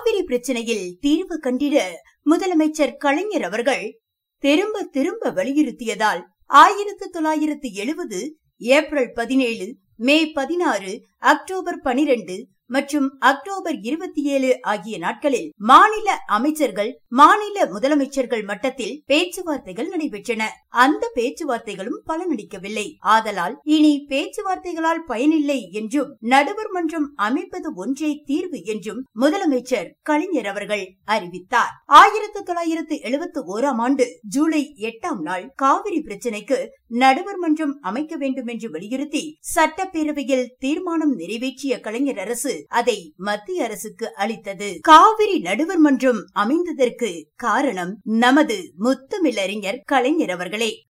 காவிரி பிரச்சனையில் தீர்வு கண்டிட முதலமைச்சர் கலைஞர் அவர்கள் திரும்ப திரும்ப வலியுறுத்தியதால் ஆயிரத்து தொள்ளாயிரத்து எழுபது ஏப்ரல் பதினேழு மே பதினாறு அக்டோபர் பனிரெண்டு மற்றும் அக்டோபர் இருபத்தி ஏழு ஆகிய நாட்களில் மாநில அமைச்சர்கள் மாநில முதலமைச்சர்கள் மட்டத்தில் பேச்சுவார்த்தைகள் நடைபெற்றன. அந்த பேச்சுவார்த்தைகளும் பலனளிக்கவில்லை. ஆதலால் இனி பேச்சுவார்த்தைகளால் பயனில்லை என்றும் நடுவர் மன்றம் அமைப்பது ஒன்றே தீர்வு என்றும் முதலமைச்சர் கலைஞர் அவர்கள் அறிவித்தார். ஆயிரத்து தொள்ளாயிரத்து எழுபத்தி ஓராம் ஆண்டு ஜூலை எட்டாம் நாள் காவிரி பிரச்சினைக்கு நடுவர் மன்றம் அமைக்க வேண்டும் என்று வலியுறுத்தி சட்டப்பேரவையில் தீர்மானம் நிறைவேற்றிய கலைஞர் அரசு அதை மத்திய அரசுக்கு அளித்தது. காவிரி நடுவர் மன்றம் அமைந்ததற்கு காரணம் நமது முத்தமிழறிஞர் கலைஞர் அவர்களே.